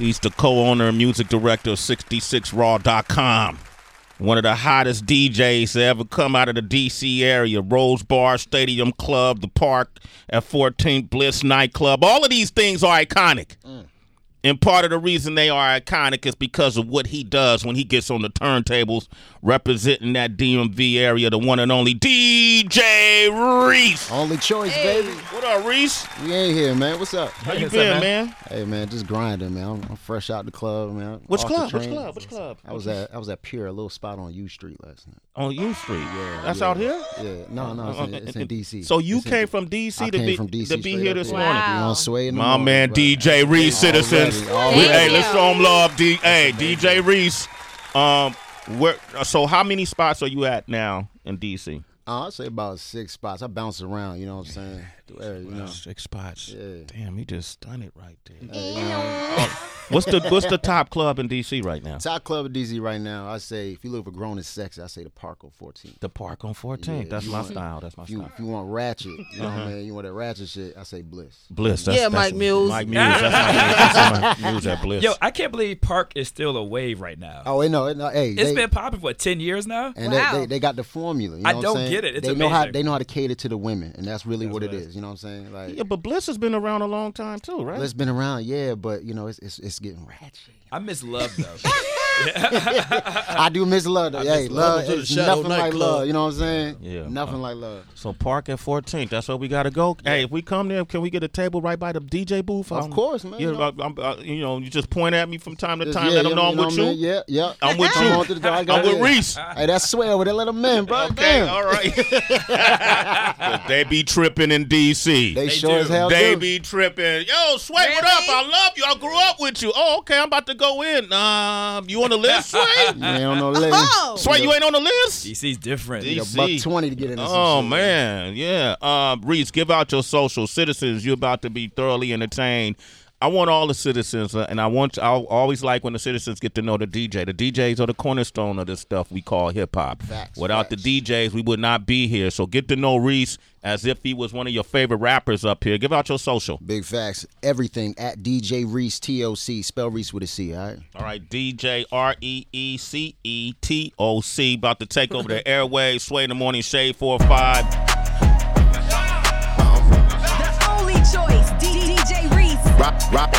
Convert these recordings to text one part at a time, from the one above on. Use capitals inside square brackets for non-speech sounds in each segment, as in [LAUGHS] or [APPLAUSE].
He's the co-owner and music director of 66raw.com. One of the hottest DJs to ever come out of the DC area. Rose Bar, Stadium Club, the Park at 14th Bliss Nightclub. All of these things are iconic. Mm. And part of the reason they are iconic is because of what he does when he gets on the turntables representing that DMV area, the one and only DJ Reece. Only choice, baby. What up, Reece? We ain't here, man. What's up? How you been, man? Hey, man, just grinding, man. I'm, I'm fresh out the club, man. Which Off club? Which club? Which club? I was at I was at Pure, a little spot on U Street last night. On U Street. Yeah, That's yeah. out here? Yeah, no, no, it's in, it's in DC. So you It's came D- from DC I to be from DC to be here this there. morning. You know, sway in the My morning, man but- DJ Reece, citizens. Already, We- already. hey, let's show him love. D, hey, DJ Reece. Um, where? So how many spots are you at now in DC? Uh, I'd say about six spots. I bounce around, you know what I'm saying? Do every- you know. Six spots. Yeah. Damn, he just done it right there. Hey, you oh, What's the What's the top club in DC right now? top club in DC right now. I say if you look for grown and sexy, I say the Park on 14th. The Park on 14th. Yeah, That's my want- style. That's my If you, style. if you want ratchet, you know what I uh-huh. mean? You want that ratchet shit, I say Bliss. Bliss. That's, Yeah, that's Mike Mills. Mike Mills. That's my, [LAUGHS] Mills at Bliss. Yo, I can't believe Park is still a wave right now. Oh, no, no, hey, it's they, been popping for ten years now. and Wow. they, they, they got the formula. You know I what don't saying? get it. It's they know how they know how to cater to the women, and that's really what what it is. You know what I'm saying? Like, yeah, but Bliss has been around a long time too, right? Bliss been around, yeah, but you know, it's it's, it's getting ratchet. I miss love though. [LAUGHS] [LAUGHS] I do miss love. Though. Hey, love, love to the it's Shadow nothing like nightclub. love. You know what I'm saying? Yeah. nothing like love. So Park at 14th. That's where we gotta go. Hey, if we come there, can we get a table right by the DJ booth? Of Um, course, man. Yeah, You know. I- I'm- uh, you know, you just point at me from time to time. yeah, let them know I'm with you. mean? Yeah, yeah. I'm with I'm you. the. I'm with Reece. Hey, that's swear. Would they let them in, bro? Okay, Damn. all right. [LAUGHS] 'Cause they be tripping in DC. They, They sure do. as hell They do. be tripping. Yo, Sway, what up? I love you. I grew up with you. Oh, okay. I'm about to go in. Um, you on the list, Sway? [LAUGHS] You ain't on no list. Oh, Sway, you ain't on the list? DC's different. D- A DC. buck twenty to get in. this Oh shit. man, yeah. Um, Reece, give out your social citizens. You're about to be thoroughly entertained. I want all the citizens, uh, and I want. I always like when the citizens get to know the DJ. The DJs are the cornerstone of this stuff we call hip hop. Without facts. the DJs, we would not be here. So get to know Reece as if he was one of your favorite rappers up here. Give out your social. Big facts. Everything at DJ Reece T O C. Spell Reece with a C. All right. All right, DJ R E E C E T O C about to take over the airways. Sway in the morning, shade 45. Rock, rock.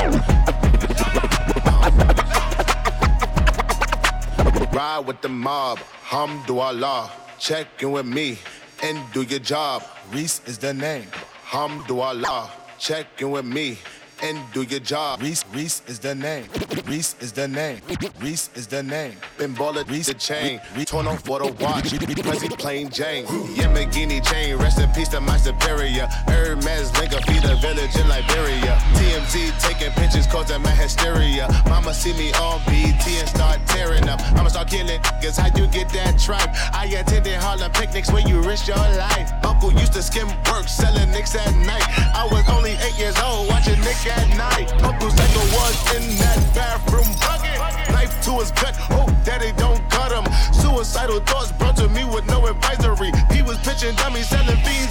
Ride with the mob, Hamdulillah. Check in with me and do your job. Reece is the name. Hamdulillah. Check in with me and do your job. Reece, Reece is the name. Reece is the name. Reece is the name. Been baller, Reese the chain. Re- torn on for the watch. Prezi plain Jane. Yamagini chain. Rest in peace to my superior. Hermes Linka feed a village in Liberia. TMZ taking pictures causing my hysteria. Mama see me on BT and start tearing up. I'ma start killing niggas. How you get that tripe? I attended Harlem picnics where you risk your life. Uncle used to skim work selling nicks at night. I was only eight years old watching Nick at night. Uncle Psycho was in that bathroom bucket. Knife to his gut. Oh, daddy don't cut him. Suicidal thoughts brought to me with no advisory. He was pitching dummies, selling fiends,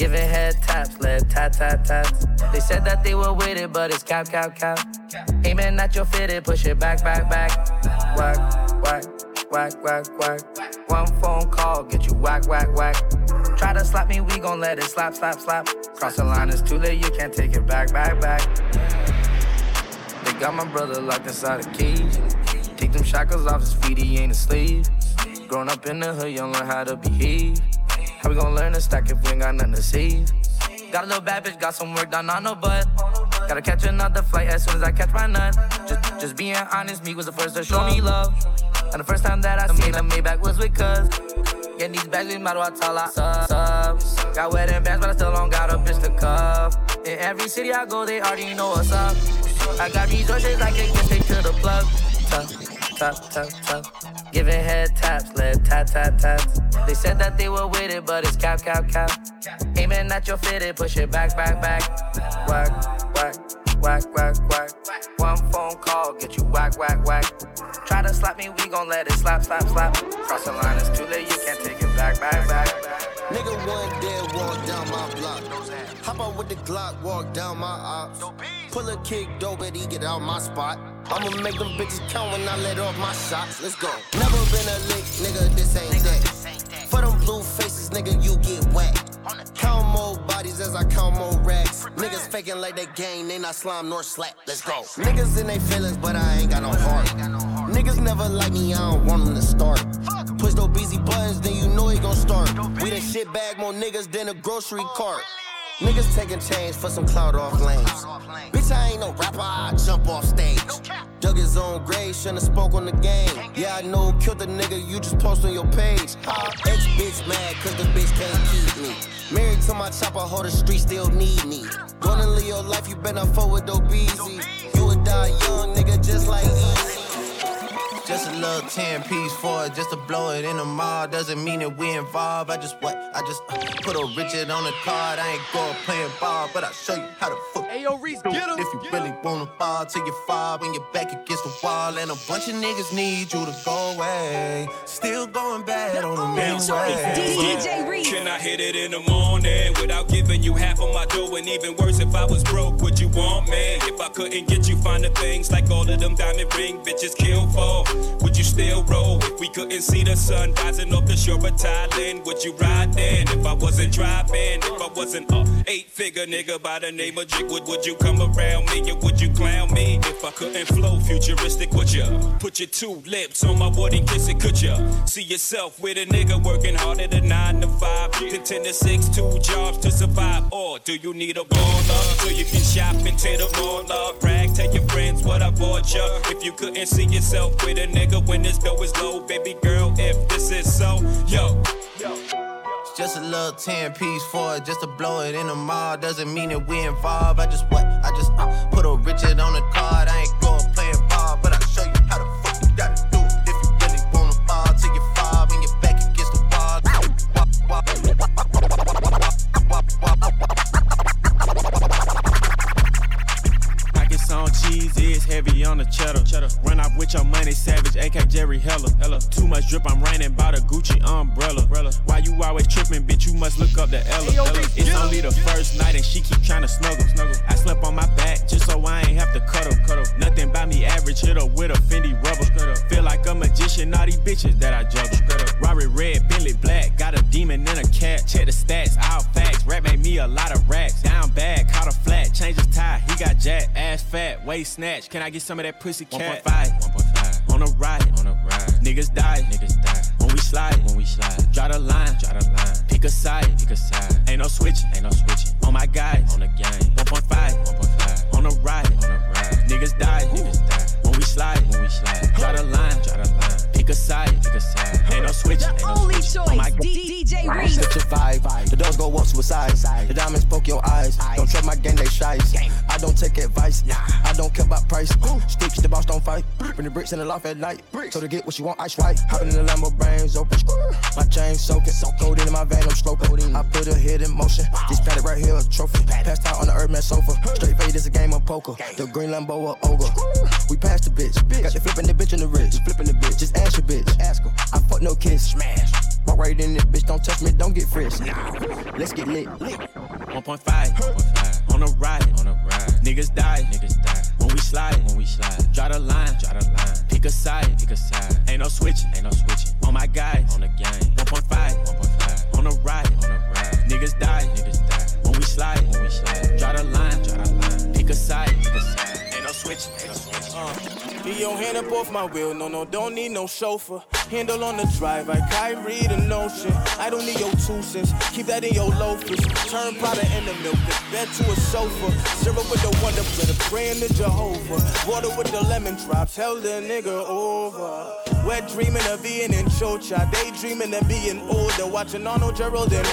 Giving head taps, led tat tat tats. They said that they were with it, but it's cap cap cap. Aiming at your fitted, push it back back back. Whack whack whack whack whack. One phone call, get you whack whack whack. Try to slap me, we gon' let it slap slap slap. Cross the line, it's too late, you can't take it back back back. They got my brother locked inside a cage. Take them shackles off his feet, he ain't a slave. Grown up in the hood, you learn how to behave. How we gon' learn to stack if we ain't got nothing to save? Got a little bad bitch, got some work done on her butt. Gotta catch another flight as soon as I catch my nut. Just, just being honest, me was the first to show me love. And the first time that I seen a Maybach was with cuz. Getting these bags, no matter what tall I sub, sub. Got wedding bands, but I still don't got a bitch to cuff. In every city I go, they already know what's up. I got these resources, I can get straight to the plug. Tough, tough, tough. Giving head taps, led tat tat tats. They said that they were with it, but it's cap cap cap. Aiming at your fitted, push it back back back. Whack whack whack whack whack. One phone call, get you whack whack whack. Try to slap me, we gon' let it slap slap slap. Cross the line, it's too late, you can't take it back back back. Nigga one dead Hop out with the Glock, walk down my ops. Pull a kick, dope it, he get out my spot. I'ma make them bitches count when I let off my shots. Let's go. Never been a lick, nigga, this ain't that. For them blue faces, nigga, you get whacked. Count more bodies as I count more racks. Niggas faking like they gang, they not slime nor slap. Let's go. Niggas in they feelings, but I ain't got no heart. Niggas never like me, I don't want them to start. Push those busy buttons, then you know he gon' start. We done shit bag more niggas than a grocery cart. Niggas taking change for some cloud off lanes. Bitch, I ain't no rapper, I jump off stage. Dug his own grave, shouldn't have spoke on the game. Yeah, I know, killed the nigga, you just post on your page. Ex bitch mad, cause the bitch can't keep me. Married to my chopper, hold the street still need me. Gonna live your life, you better forward though busy. Just a little 10 piece for it, just to blow it in the mall. Doesn't mean that we involved. I just what? I just uh, put a Richard on the card. I ain't going playing ball, but I'll show you how to fuck. Hey, yo, Reece, get him. If you really wanna fall till you fall when you're back against the wall. And a bunch of niggas need you to go away. Still going bad on them anyway. DJ Reece. Can I hit it in the morning without giving you half of my dough? And even worse, if I was broke, would you want me? If I couldn't get you find the things like all of them diamond ring bitches kill for, would you still roll? If we couldn't see the sun rising off the shore of Thailand, would you ride then? If I wasn't driving, if I wasn't a eight figure nigga by the name of Jig, would, you come around me or would you clown me? If I couldn't flow futuristic, would you put your two lips on my wedding kiss it? Could you see yourself with a nigga working harder than nine to five, to ten to six, two jobs to survive? Or do you need a baller so you can shop into the mall? Brag, tell your friends what I bought you. If you couldn't see yourself with a nigga when this dough is low, baby girl, if this is so, yo. It's just a little 10 piece for it, just to blow it in the mall. Doesn't mean that we involved. I just what? I just uh, put a Richard on the card. I ain't much drip, I'm raining by the Gucci umbrella. Why you always tripping, bitch? You must look up the Ella. Ella. It's only the first night and she keep trying to snuggle. snuggle. I slept on my back just so I ain't have to cuddle. Nothing by me average, hit her with a Fendi rubber. Feel like a magician, all these bitches that I juggle. Robert Red, Bentley Black, got a demon and a cat. Check the stats, all facts. Rap made me a lot of racks. Down bad, caught a flat, change his tie. He got jack, ass fat, waist snatch. Can I get some of that pussy cat? 1.5, 1.5. On a ride, on a ride. Niggas die, niggas die. When we slide, when we slide. Draw the line, draw the line. Pick a side, pick a side. Ain't no switching, ain't no switching. On my guys, on the game. 1.5, 1.5. On the ride, on a ride. Niggas die, niggas die. When we slide, when we slide. Draw the line, draw the line. Pick a side, pick a side. Ain't no switching, ain't no only switching. choice. On my D- DJ Reece. Set your vibe. The doors go up to a size. The diamonds poke your eyes. Don't trust my gang, they shies. I don't take advice. I don't care about price. Sticks, the boss don't fight. Bring the bricks in the loft at night. So to get what you want, ice white. Hopping in the Lambo, brains open. My chain soaking. Cold in my vein, I'm stroking. I put a head in motion. This paddock right here, a trophy. Passed out on the Earthman sofa. Straight fade is a game of poker. The green Lambo, a ogre. We passed the bitch. Got you flipping the bitch in the wrist. Flipping the bitch. Just ask your bitch. Ask her. I fuck no kiss. Smash. Walk right in it, bitch. Don't touch me, don't get fresh. Nah, let's get lit. lit. 1.5 on a ride, on a ride. Niggas die, niggas die. When we slide, when we slide. Draw the line, draw the line. Pick a side, pick a side. Ain't no switching, ain't no switching. On my guys, on the game. 1.5, 1.5 on a ride, on a ride. Niggas die, niggas die. When we slide, when we slide. Draw the line, draw the line. Pick a side, pick a side. Ain't no switching, ain't no switching. Uh. Get your hand up off my wheel, no, no, don't need no chauffeur. Handle on the drive like Kyrie the notion. I don't need your two cents, keep that in your loafers. Turn powder in the milk, this bed to a sofa. Syrup with the wonder bread, praying to Jehovah. Water with the lemon drops, held a nigga over. Wet dreaming of being in Chocha, daydreaming of being older. Watching Arnold Gerald and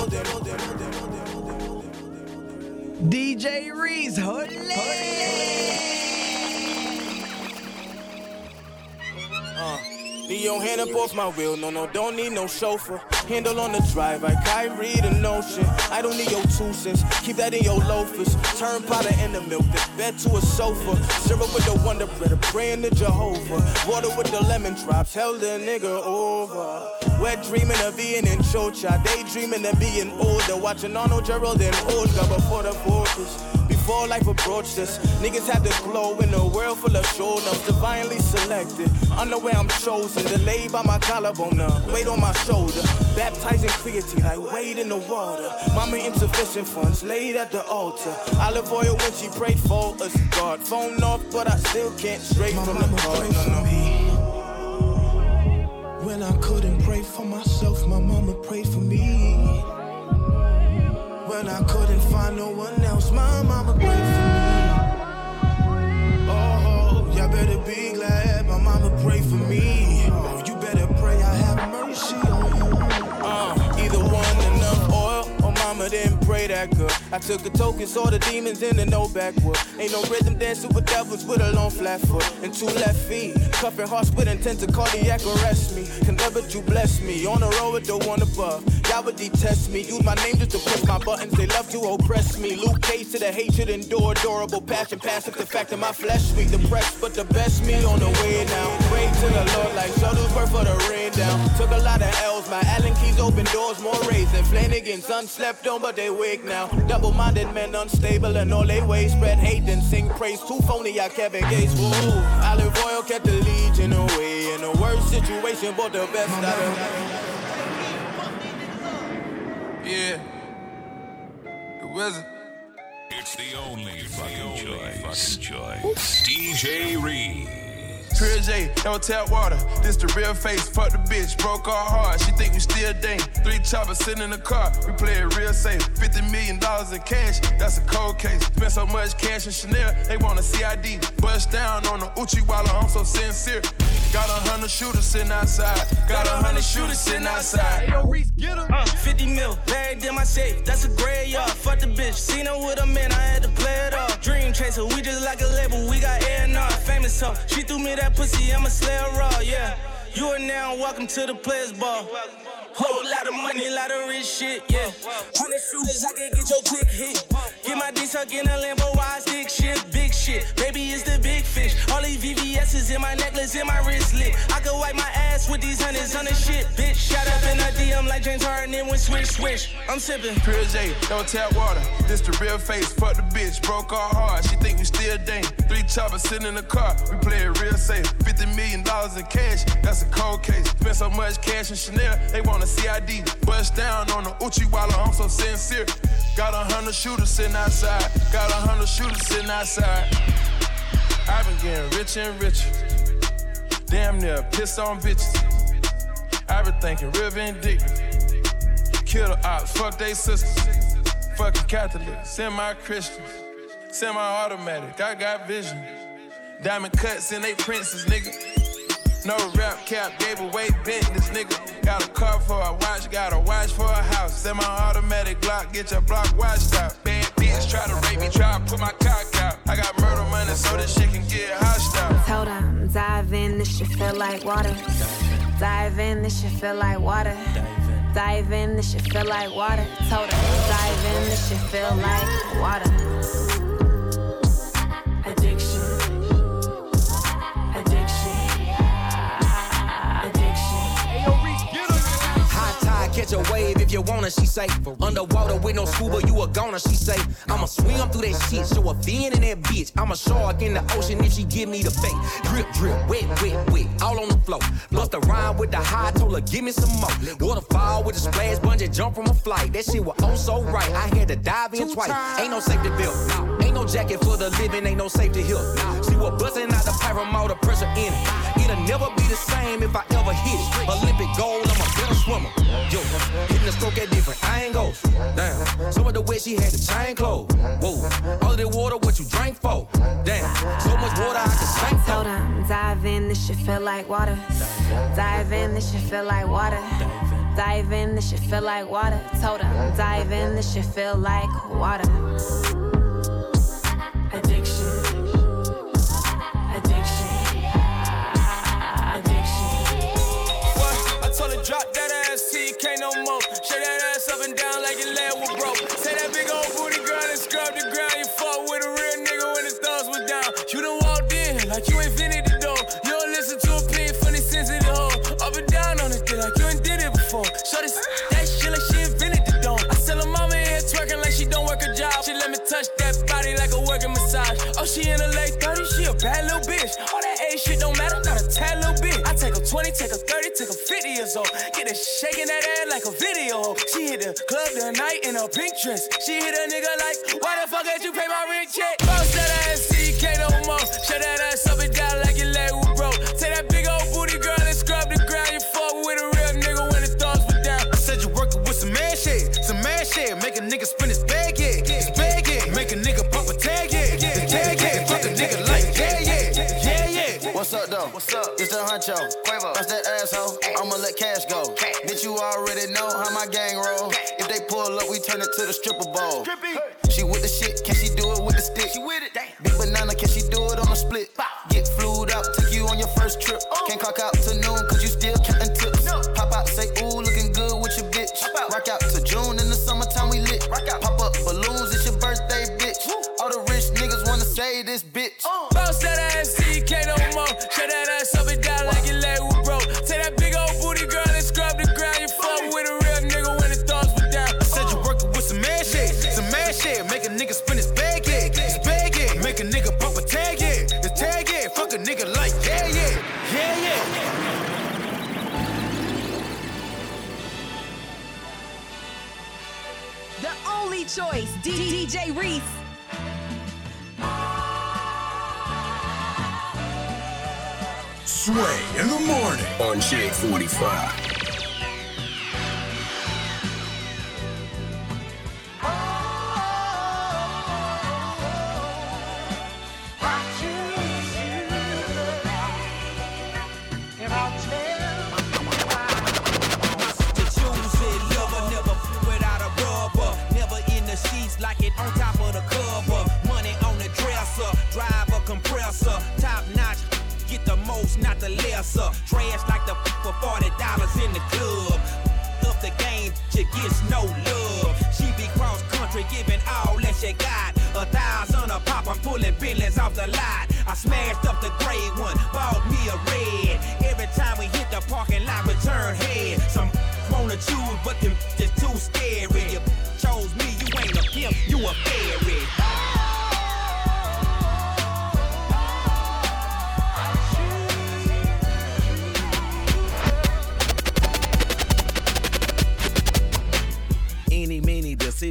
DJ Reece, Uh, need your hand up off my wheel, no, no, don't need no chauffeur. Handle on the drive I like Kyrie the notion. I don't need your two cents, keep that in your loafers. Turn powder in the milk, this bed to a sofa. Syrup with the wonder bread, praying to Jehovah. Water with the lemon drops, held a nigga over. Wet dreaming of being in Chocha, daydreaming of being older. Watching Arnold Gerald and Olga before the focus. Before life approached us, niggas had to glow in a world full of show enough, divinely selected. Underwear I'm chosen, delayed by my collarbone, uh, weight on my shoulder. Baptizing creatine, like weight in the water. Mama insufficient funds laid at the altar. Olive oil when she prayed for us. God phone off, but I still can't straight from the. No, no. When I couldn't pray for myself, my mama prayed for me. When I couldn't find no one else, my mama prayed for me. Oh, y'all better be glad my mama prayed for me. Oh, you better pray I have mercy on you. Uh, either one enough oil or mama didn't pray that good. I took a token, saw the demons in the no backwood. Ain't no rhythm dancing with devils with a long flat foot and two left feet. Cuffing hearts with intent to cardiac arrest me. Can never you bless me on the road with the one above. Y'all would detest me. Use my name just to push my buttons. They love to oppress me. Luke Cage to the hatred, endure adorable passion. Passive the fact that my flesh sweet, depressed, but the best me on the way now. Pray to the Lord like Shuttlesworth for the rain down. Took a lot of L's. My Allen keys open doors, more raising. Flanagan's unslept on, but they wake now. Double minded men unstable and all they ways spread hate and sing praise. Too phony, I Kevin Gates. Woo. Olive oil kept the legion away. In the worst situation, but the best out of Yeah. The wizard. It's the only fucking choice. choice. DJ Reece. Pure J, no tap water. This the real face. Fuck the bitch, broke our heart. She think we still dang. Three choppers sitting in the car. We play it real safe. Fifty million dollars in cash. That's a cold case. Spent so much cash in Chanel, they want a CID. Bust down on the Uchi while I'm so sincere. Got a hundred shooters sitting outside. Got a hundred shooters sitting outside. Yo, Reece, get. Uh, 50 mil, buried in my safe. That's a graveyard. Fuck the bitch. Seen her with a man, I had to play it off. Dream chaser, we just like a label. We got A&R, famous hoe. She threw me that pussy, I'm a slayer raw, yeah. You are now welcome to the players ball. Whole lot of money, lot of rich shit, yeah. Hundred shooters, I can get your click hit. Get my D tuck in a Lambo, wide stick shit, shit. Baby, it's the big fish. All these VVS's in my necklace, in my wristlet. I could wipe my ass with these hundreds on the shit, bitch. Shot up in a DM like James Harden, then went swish, swish. I'm sipping. Pure J, no tap water. This the real face. Fuck the bitch, broke our heart. She think we still dang. Three choppers sitting in the car. We play it real safe. Fifty million dollars in cash. That's a cold case. Spent so much cash in Chanel, they want a CID. Bust down on the Uchi while I'm so sincere. Got a hundred shooters sitting outside. Got a hundred shooters sitting outside. I've been getting rich and richer. Damn near piss on bitches. I've been thinking real vindictive. Kill the ops, fuck they sisters. Fucking Catholics, semi-Christians. Semi-automatic, I got vision. Diamond cuts in they princes, nigga. No rap cap, gave away Bentleys, nigga. Got a car for a watch, got a watch for a house. Semi-automatic Glock, get your block watched out. Bitch, try to rape me, try to put my cock out. I got murder money, so this shit can get hostile. Hold on, dive in, this shit feel like water. Dive in, this shit feel like water. Dive in, this shit feel like water. Told her, dive in, this shit feel like water. Addiction. Addiction. High tide, catch wanna, she say. Underwater with no scuba, you a goner, she say. I'ma swim through that shit, show a fin in that bitch. I'm a shark in the ocean if she give me the bait. Drip, drip, wet, wet, wet, all on the floor. Bust a rhyme with the high, told her, give me some more. Waterfall with a splash, bungee jump from a flight. That shit was oh so right, I had to dive in twice. Ain't no safety belt, no. Jacket for the living, ain't no safety here. She was busting out the pipe all the pressure in it. It'll never be the same if I ever hit it. Olympic gold, I'm a better swimmer. Yo, hitting the stroke at different angles. Damn, some of the way she had the chain closed. Whoa, all of that water, what you drank for? Damn, so much water I could sink for. Told him, dive in, this shit feel like water. Dive in, this shit feel like water. Dive in, this shit feel like water. Told him, dive in, this shit feel like water. No more. Shake that ass up and down like your leg was broke. Say that big old booty girl and scrub the ground. You fought with a real nigga when his thumbs was down. You done walked in like you invented the door. You don't listen to a pin for the sensitive hoe. Up and down on this thing like you ain't did it before. Show this that shit like she invented the dome. I sell her mama here twerking like she don't work a job. She let me touch that body like a working massage. Oh, she in her late 30s, she a bad little bitch. All that A shit don't matter, not a tad little bit. I take her 20, take her 30, take her 50 years old. Get her shaking that ass like a video. She hit the club the night in a pink dress. She hit a nigga like, why the fuck did you pay my rent check? What's up, though? What's up? It's the huncho. Quavo. That's that asshole. I'ma let cash go. Bitch, you already know how my gang roll. If they pull up, we turn it to the stripper bowl. She with the shit, can she do it with the stick? She with it. Big banana, can she do it on a split? Get flued up, take you on your first trip. Like, yeah, yeah. Yeah, yeah. The only choice, D- DJ Reece. Sway in the morning on Shade 45.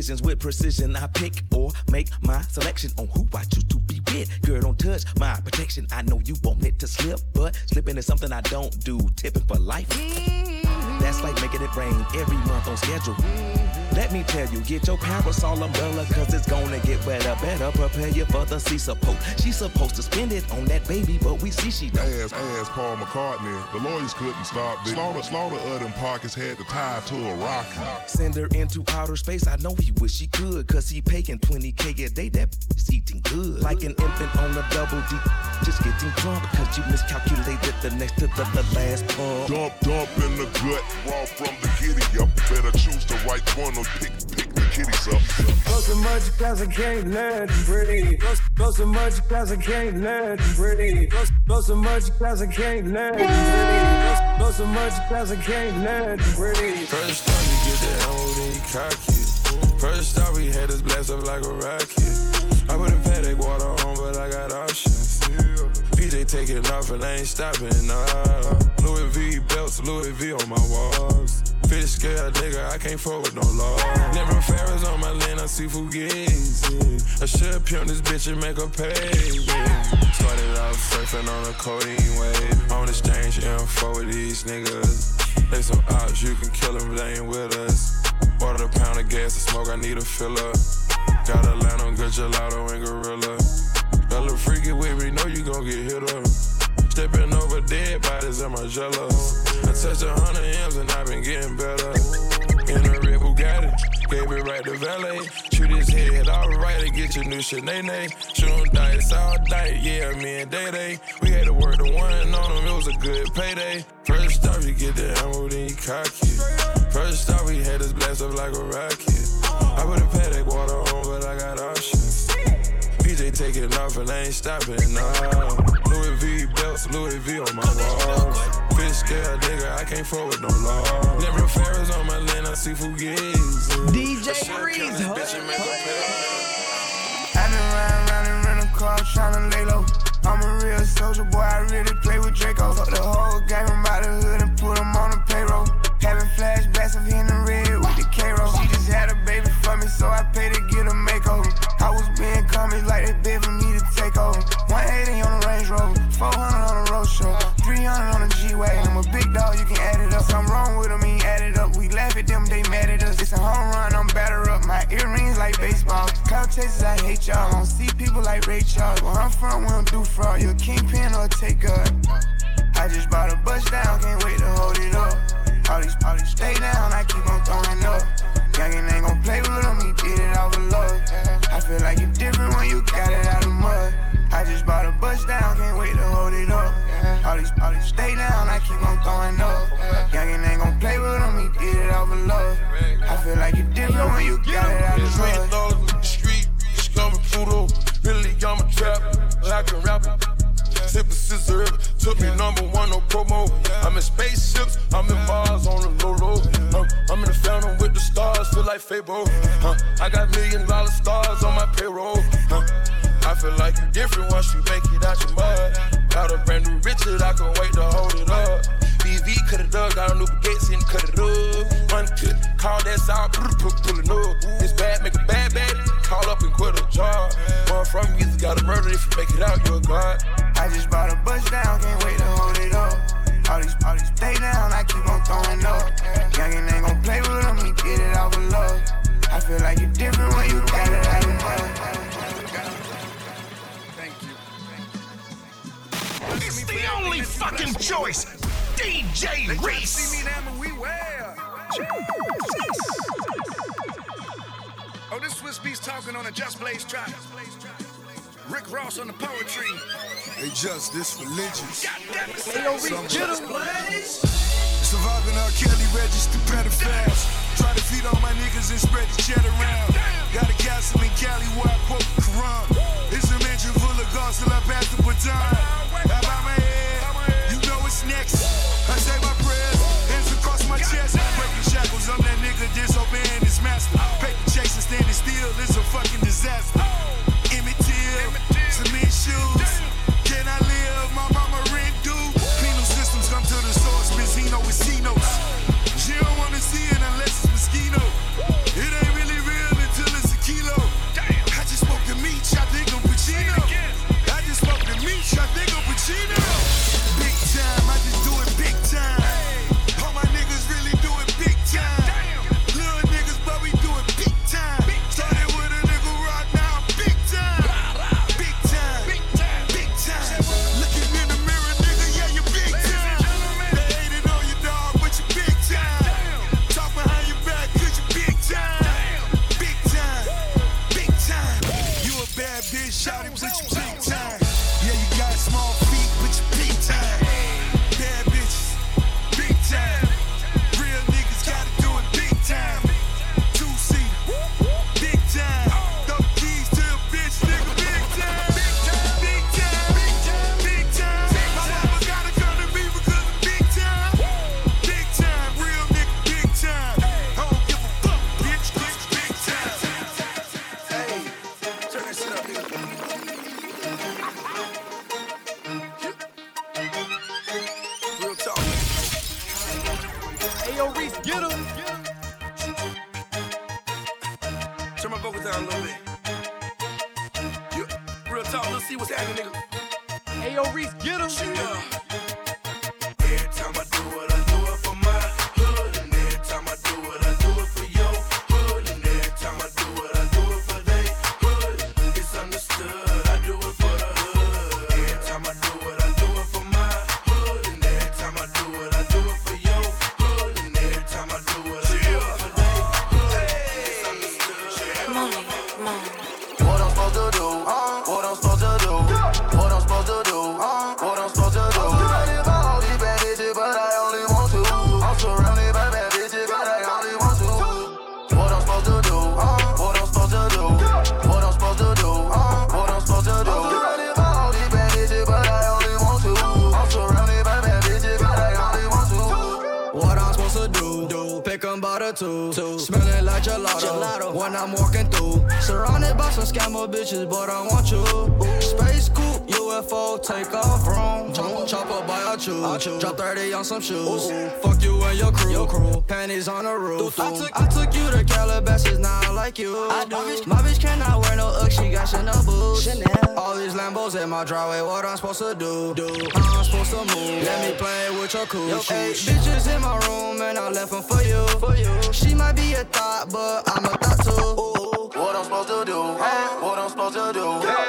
Decisions with precision. I pick or make my selection on who I choose to be with. Girl, don't touch my protection. I know you want it to slip, but slipping is something I don't do. Tipping for life. That's like making it rain every month on schedule. Let me tell you, get your parasol umbrella, cause it's gonna get wetter. Better prepare you for the sea support. She's supposed to spend it on that baby, but we see she don't. Ask, ask Paul McCartney. The lawyers couldn't stop this. Slaughter, slaughter of them pockets had to tie to a rocket. Send her into outer space. I know he wish he could, cause he paying 20k a day. That is eating good. Like an infant on a double D. Just getting drunk, cause you miscalculated the next to the, the last pump. Dump, dump in the gut, raw from the giddy up. Better choose the right one or pick, pick the kitties up. Go so much cause I can't let them breathe. Go, so much cause I can't let them breathe. Go, so much cause I can't let them breathe. Go, so much cause I can't let them breathe. First time you get that hoe, then you cocky. First off, we had this blast up like a rocket. I put a paddock water on, but I got options. PJ taking off and I ain't stopping, nah. Louis V belts, Louis V on my walls. Fish scale, nigga, I can't fuck with no law. Never Ferris on my land, I see Fugazi. I should pimp this bitch and make her pay. Yeah. Started off surfing on a codeine wave. On exchange info with these niggas. They some ops, you can kill them, they ain't with us. Ordered a pound of gas to smoke, I need a filler. Got a line on good gelato and gorilla. Got a freaky with me, know you gon' get hit up. Stepping over dead bodies in my jello. I touched a hundred M's and I've been getting better. In a red Bugatti, gave it right to valet. Shoot his head all right to get your new Sinead. Shoot him dice all night, yeah, me and Day Day. We had to work the one on him, it was a good payday. First off, you get the ammo, then you cock it. First off, we had this blast up like a rocket. I put a paddock water on, but I got options. PJ taking off and I ain't stopping, nah. Louis V Louis V on my walls. Fish scale, nigga, I can't fuck with no law. Never Ferris on my land, I see Fugazi. DJ Reece, I been riding around in rental car tryna lay low. I'm a real soldier boy, I really play with Draco. Fuck the whole game, I'm out the hood and put him on the payroll. Having flashbacks of hitting the red with the K-roll. She just had a baby for me, so I paid to get a makeover. I was being common like that bid for me to take over. 180 on the Range Rover, 400 can add it up. Something wrong with them, he add it up. We laugh at them, they mad at us. It's a home run, I'm batter up. My earrings like baseball. Cloud chasers, I hate y'all. Don't see people like Ray Charles. Where I'm from, we don't do fraud. You a kingpin or a taker. I just bought a bus down, can't wait to hold it up. All these, all stay down, I keep on throwing up. Youngin' ain't gon' play with him, he did it out of love. I feel like you different when you got it out of mud. I just bought a bus down, can't wait to hold it up. All these, all these stay down, I keep on throwing up. Youngin' ain't gon' play with him, he did it out of love. I feel like you different when you got it out of mud. dollars in the street, discover Pluto. And spread the cheddar around. Got a castle in Cali where I quote the Quran. It's a mansion full of guards till I pass the baton. I bow my head, you know what's next. I say my prayers, hands across my chest. Breaking shackles, I'm that nigga disobeying his master. Paper chasing, standing still, it's a fucking disaster. Emmett Till, cement shoes. Like gelato, when I'm walking through. Surrounded by some scammer bitches, but I want you. Space coupe, UFO, take off from. Chop, chopper by a chew. Drop 30 on some shoes. Fuck you and your crew. Panties on the roof. I took, I took you to Calabasas, now I like you. I do. My bitch cannot wear no Ugg, she got Chanel boots. Chanel. All these Lambos in my driveway, what I'm supposed to do? Do I'm supposed to move? Let me play with your cool Yo, eight bitches in my room, and I left them for you. For you. She might be a thought, but I'm a thought too. What I'm supposed to do? Hey. What I'm supposed to do?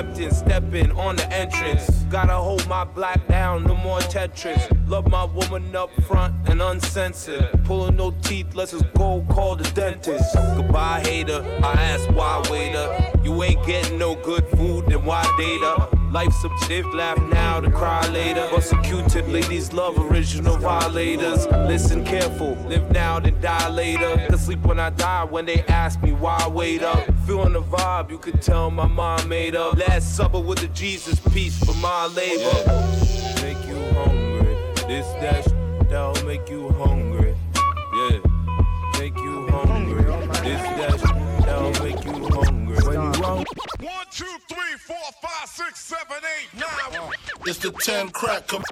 Hot stepping on the entrance. Gotta hold my black down, no more Tetris. Love my woman up front and uncensored. Pulling no teeth, let's just go call the dentist. Goodbye, hater. I ask why, waiter. You ain't getting no good food, then why data? Life's subjective, laugh now to cry later. Bust a Q-tip, ladies love original violators. Listen careful, live now then die later. Cause sleep when I die when they ask me why I wait up. Feeling the vibe, you could tell my mind made up. Last supper with the Jesus piece for my labor. Make you hungry. This dash, that'll make you hungry. Yeah, make you hungry. This dash, One, two, three, four, five, six, seven, eight, nine. Uh, it's the 10 crack. Com-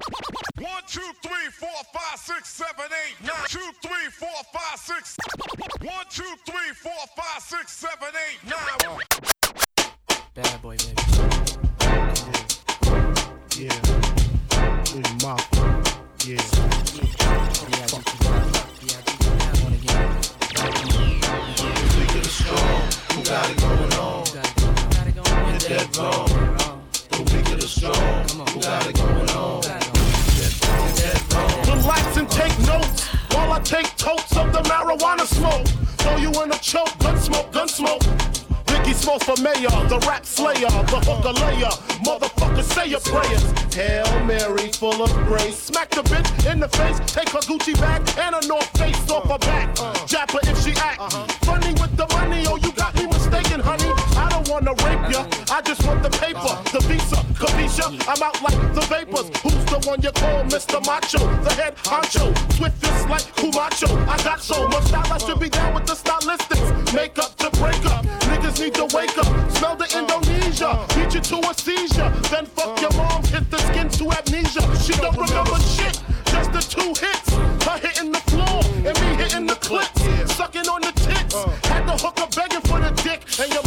One, two, three, four, five, six, seven, eight, nine. Two, three, four, five, six. One, two, three, four, five, six, seven, eight, nine. Uh, Bad boy, baby. Yeah. Little mafia. Yeah. Nigga the strong, who got it going on? That wrong. The strong, who got it going on? Hit that wrong. Relax and take notes while I take totes of the marijuana smoke. Throw you in a choke, gun smoke, gun smoke. Biggie Smalls for mayor, the rap slayer, the hooker layer. Motherfucker, say your prayers. Hail Mary, full of grace. Smack the bitch in the face, take her Gucci bag and a North Face off her back. Jab her if she act. Uh-huh. Funny with the money, oh, you got wanna rape ya, I just want the paper, the visa, Kavisha. I'm out like the vapors. Who's the one you call Mr. Macho? The head honcho, swift fist like Camacho. I got so much style, I should be down with the stylistics. Make up to break up, niggas need to wake up. Smell the Indonesia, beat you to a seizure. Then fuck your mom, hit the skin to amnesia. She don't remember shit, just the two hits. Her hitting the floor and me hitting the clips. Sucking on the tits, had the hooker begging for the dick. And your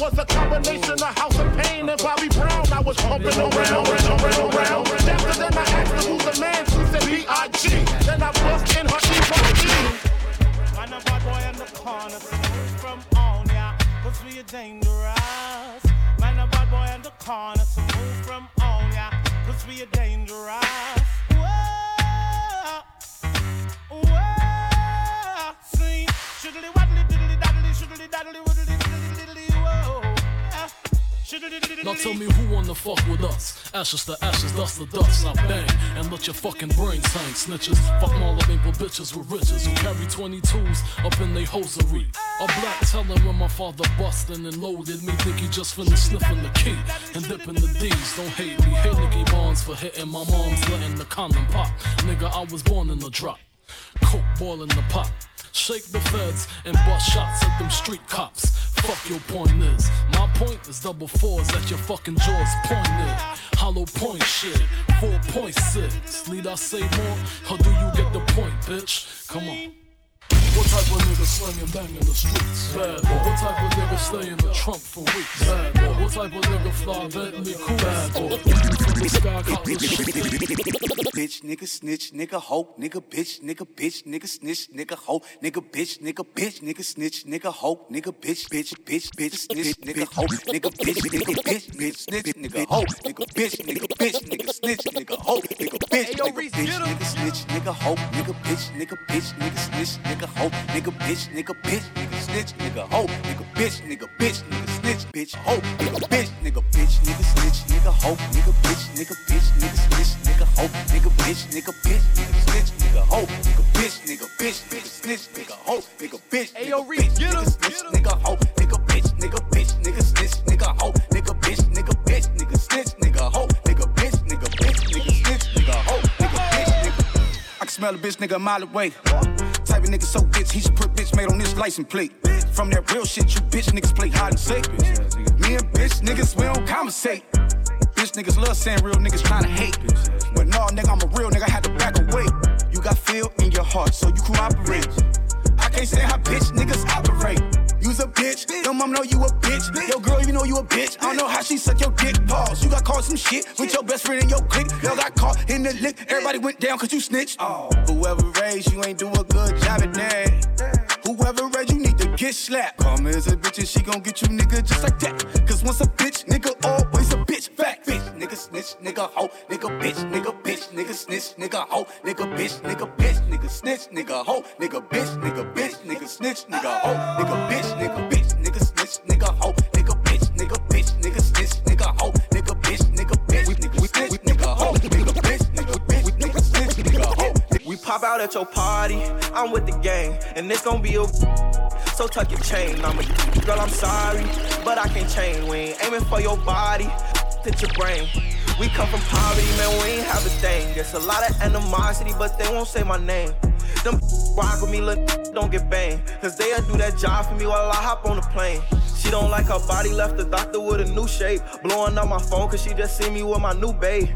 was a combination of House of Pain and Bobby Brown. I was pumping around, around, around, around. After then I asked her who's the man. She said B.I.G. Then I bust in her E-Y-E. Man, a bad boy in the corner, from on ya, cause we are dangerous. Man, a bad boy in the corner, smooth from on ya, cause we are dangerous. Now tell me who wanna fuck with us? Ashes to ashes, dust to dust. I bang and let your fucking brains hang, snitches. Fuck Marlboro bitches with riches who carry 22s up in they hosiery. A black telling when my father bustin' and loaded me, think he just finished sniffing the key and dipping the D's. Don't hate me, hate Nicky Barnes for hitting my mom's letting the condom pop. Nigga, I was born in the drop. Coke boiling the pot. Shake the feds and bust shots at them street cops. Fuck your point is. My point is double fours at your fucking jaws pointed. Hollow point shit. 4.6. Need I say more? Or do you get the point, bitch? Come on. What type of nigga slang and bang in the streets? Bad boy. What type of nigga stay in the trunk for weeks? Bad boy. What type of nigga fly Bentley cool? Bad boy. From the sky, cop the bitch, nigga snitch, nigga hoe, nigga bitch, nigga bitch, nigga snitch, nigga hoe, nigga bitch, nigga bitch, nigga snitch, nigga hoe, nigga bitch, bitch, bitch, bitch, snitch, nigga hoe, nigga bitch, nigga bitch, bitch, snitch, nigga hoe, nigga bitch, nigga bitch, nigga snitch, nigga hoe, nigga bitch, nigga bitch, nigga snitch, nigga hoe, nigga bitch, nigga bitch, nigga snitch, nigga hoe, nigga bitch, nigga bitch, nigga snitch, nigga hoe, nigga bitch, nigga bitch, nigga snitch, bitch, hoe, nigga bitch, nigga bitch, nigga snitch, nigga hoe, nigga bitch, nigga bitch, nigga snitch, nigga hoe, nigga bitch, nigga bitch, nigga snitch, nigga hoe, nigga bitch, nigga bitch, nigga snitch, nigga hoe, nigga bitch, nigga bitch, nigga snitch, nigga hoe, nigga bitch, nigga bitch, nigga snitch, nigga hoe, nigga bitch, nigga bitch, nigga snitch, nigga hoe, nigga bitch, nigga bitch, nigga snitch, nigga hoe, nigga bitch, nigga. I can smell a bitch nigga a mile away. Type of nigga so bitch, he should put bitch made on this license plate. From that real shit, you bitch niggas play hide and seek. Me and bitch niggas, we don't conversate. Bitch niggas love saying real niggas tryna hate. But no, nigga, I'm a real nigga, I had to back away. You got feel in your heart, so you cooperate. I can't say how bitch niggas operate. You's a bitch, your mom know you a bitch. Yo, girl, you know you a bitch. I don't know how she suck your dick. Pause. You got caught some shit with your best friend and your clique. Y'all got caught in the lick. Everybody went down cause you snitched. Oh, whoever raised you ain't do a good job at that. Whoever raised you need to get slapped. Me as a bitch and she gon' get you nigga just like that. Cause once a bitch, nigga, always a bitch. Fact, bitch, nigga snitch, nigga hoe, nigga bitch, nigga bitch, nigga snitch, nigga hoe, nigga bitch, nigga bitch, nigga snitch, nigga hoe, nigga bitch, nigga bitch, nigga snitch, nigga hoe, nigga bitch, nigga bitch, nigga snitch, nigga hoe, nigga bitch, nigga bitch, nigga snitch, nigga hoe, nigga bitch, nigga bitch, nigga snitch, nigga hoe, nigga bitch, nigga bitch, nigga snitch, nigga hoe. We pop out at your party, I'm with the gang, and it's gonna be a. So tuck your chain, I'm a girl, I'm sorry, but I can't change. We ain't aiming for your body, hit your brain. We come from poverty, man, we ain't have a thing. There's a lot of animosity, but they won't say my name. Them [LAUGHS] rock with me, look, [LAUGHS] don't get banged. Cause they'll do that job for me while I hop on the plane. She don't like her body, left the doctor with a new shape. Blowing up my phone cause she just see me with my new babe.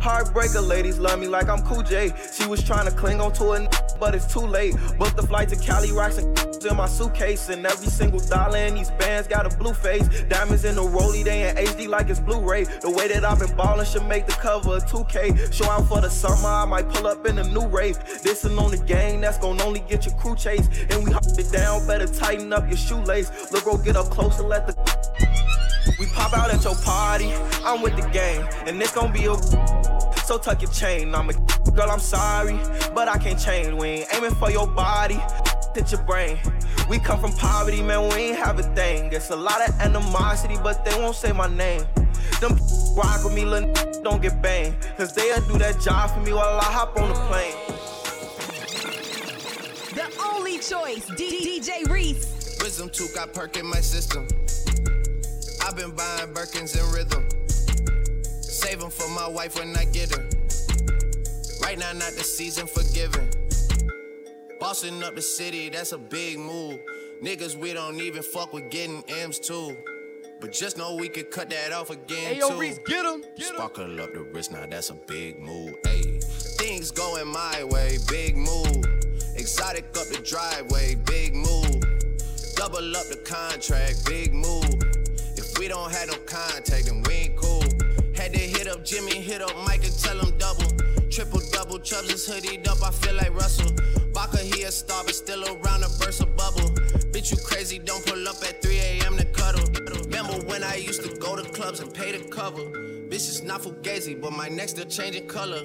Heartbreaker ladies love me like I'm Cool J. She was trying to cling on to it, but it's too late. Booked the flight to Cali, rocks and [LAUGHS] in my suitcase. And every single dollar in these bands got a blue face. Diamonds in the rollie, they in HD like it's Blu-ray. The way that I've been ballin' should make the cover of 2K. Show out for the summer, I might pull up in a new rave. This'n on the gang, that's gon' only get your crew chase. And we hop it down, better tighten up your shoelace. Look, bro, get up close and let the [LAUGHS] we pop out at your party, I'm with the gang, and it's gon' be a. So tuck your chain, I'm a girl, I'm sorry, but I can't change. We ain't aiming for your body, hit your brain. We come from poverty, man, we ain't have a thing. It's a lot of animosity, but they won't say my name. Them rock with me, little don't get banged. Cause they'll do that job for me while I hop on the plane. The only choice, D- DJ Reece. Wisdom tooth got perk in my system. I've been buying Birkins in rhythm. Save 'em for my wife when I get her. Right now, not the season for giving. Bossing up the city, that's a big move. Niggas, we don't even fuck with getting M's too. But just know we could cut that off again Ayo, too. Reece, get 'em, Sparkle up the wrist, now that's a big move. Ayy, things going my way, big move. Exotic up the driveway, big move. Double up the contract, big move. If we don't have no contact and we. Had to hit up Jimmy, hit up Mike and tell him double. Triple double, Chubbs hoodied up, I feel like Russell. Baka, he a star, but still around a burst of bubble. Bitch, you crazy, don't pull up at 3 a.m. to cuddle. Remember when I used to go to clubs and pay the cover? Bitch, it's not fugazi, but my neck still changing color.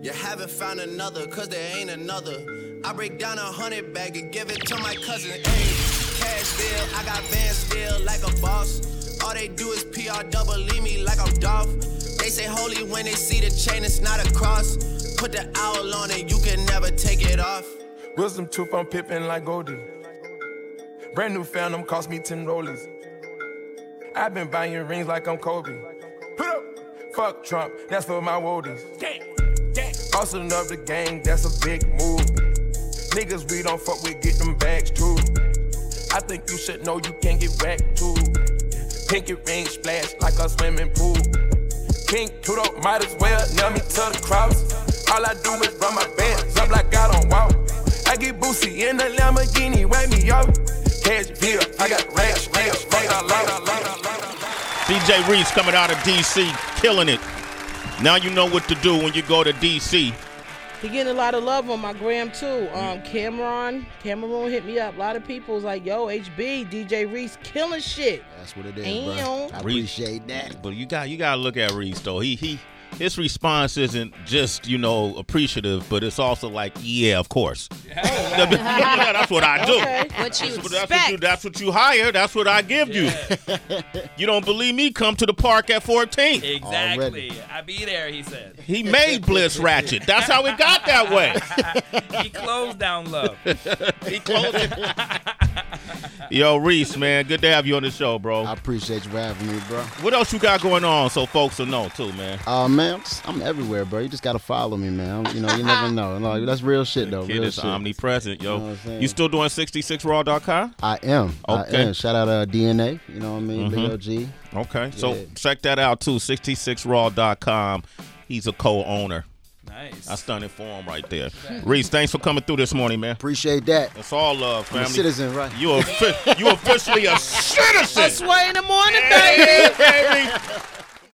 You haven't found another, cause there ain't another. I break down a hundred bag and give it to my cousin. Ayy, cash deal, I got van still like a boss. All they do is PR double, leave me like I'm Dolph. They say holy when they see the chain, it's not a cross. Put the owl on it, you can never take it off. Wisdom tooth, I'm pippin' like Goldie. Brand new Phantom cost me 10 rollies. I've been buying rings like I'm Kobe. Put up, fuck Trump, that's for my woadies. Bossing up the gang, that's a big move. Niggas we don't fuck with, get them bags too. I think you should know you can get whacked too. Pinky ring splash like a swimming pool. King Tudo might as well nail me to the cross. All I do is run my bands up like I don't walk. I get Boosie in the Lamborghini, wake me up. Cash bill, I got racks, racks, racks, I love DJ Reece coming out of DC, killing it. Now you know what to do when you go to DC. He getting a lot of love on my gram too. Um, Cameron, Cameron hit me up. A lot of people's like, "Yo, HB, DJ Reece killing shit." That's what it is, Damn. bro. I appreciate that. But you got you got to look at Reece though. He he his response isn't just you know appreciative, but it's also like, yeah, of course. [LAUGHS] [LAUGHS] Yeah, that's what I do. Okay. What you That's what, that's what you that's what you hire. That's what I give you. [LAUGHS] you don't believe me? Come to the park at 14. Exactly. I be there, he said. He made Bliss Ratchet. That's how it got that way. he closed down love. he closed it. Yo, Reece, man, good to have you on the show, bro. I appreciate you for having me, bro. What else you got going on so folks will know too, man? Uh, man, I'm, just- I'm everywhere, bro. You just gotta follow me, man. You know, you never know. [LAUGHS] No, that's real shit, though. Kid real is shit. omnipresent, yo. You know what I'm saying? You still doing 66raw.com? I am. Okay. I am. Shout out uh, DNA. You know what I mean? Mhm. Big OG. Okay, so check that out too. 66raw.com. He's a co-owner. Nice. I done it for him right there. Reece, thanks for coming through this morning, man. Appreciate that. It's all love, I'm a family. citizen, right? You offi- you officially a [LAUGHS] citizen. That's Sway in the morning, baby. baby.